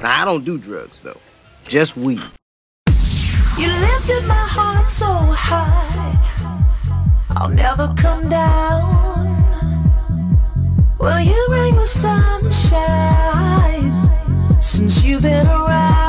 Now, I don't do drugs, though. Just weed. You lifted my heart so high, I'll never come down. Will you bring the sunshine since you've been around?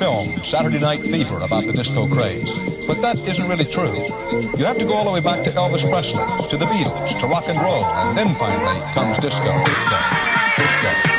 Film, Saturday Night Fever, about the disco craze. But that isn't really true. You have to go all the way back to Elvis Presley, to the Beatles, to rock and roll, and then finally comes disco. Disco. Disco.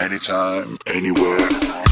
Anytime, anywhere.